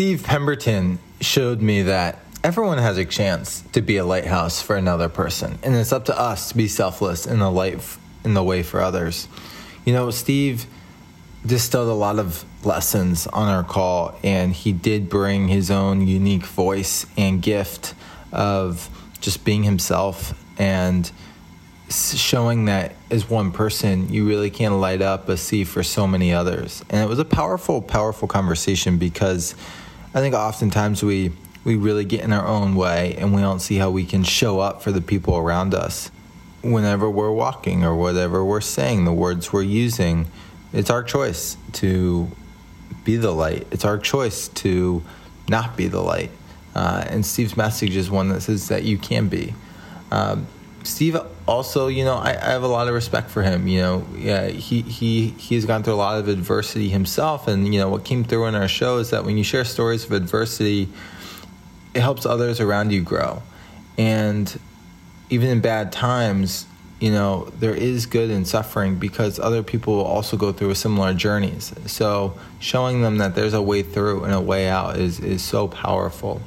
Steve Pemberton showed me that everyone has a chance to be a lighthouse for another person, and it's up to us to be selfless in the light in the way for others. You know, Steve distilled a lot of lessons on our call, and he did bring his own unique voice and gift of just being himself and showing that as one person you really can light up a sea for so many others and it was a powerful powerful conversation because i think oftentimes we we really get in our own way and we don't see how we can show up for the people around us whenever we're walking or whatever we're saying, the words we're using, it's our choice to be the light. It's our choice to not be the light. Uh, and Steve's message is one that says that you can be. Um, Steve also, you know, I, I, have a lot of respect for him. You know, yeah, he he he's gone through a lot of adversity himself, and you know what came through in our show is that when you share stories of adversity, it helps others around you grow. And even in bad times, you know, there is good in suffering because other people will also go through similar journeys. So showing them that there's a way through and a way out is, is so powerful.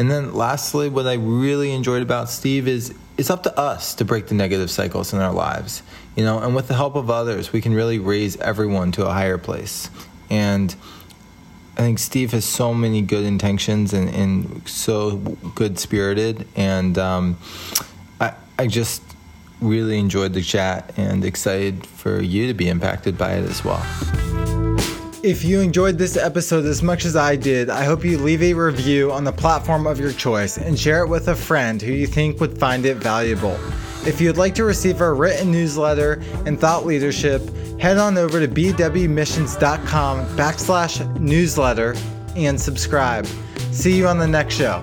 And then lastly, what I really enjoyed about Steve is it's up to us to break the negative cycles in our lives. You know, and with the help of others, we can really raise everyone to a higher place. And I think Steve has so many good intentions and, and so good spirited. And um, I just really enjoyed the chat and excited for you to be impacted by it as well. If you enjoyed this episode as much as I did, I hope you leave a review on the platform of your choice and share it with a friend who you think would find it valuable. If you'd like to receive our written newsletter and thought leadership, head on over to bwmissions.com backslash newsletter and subscribe. See you on the next show.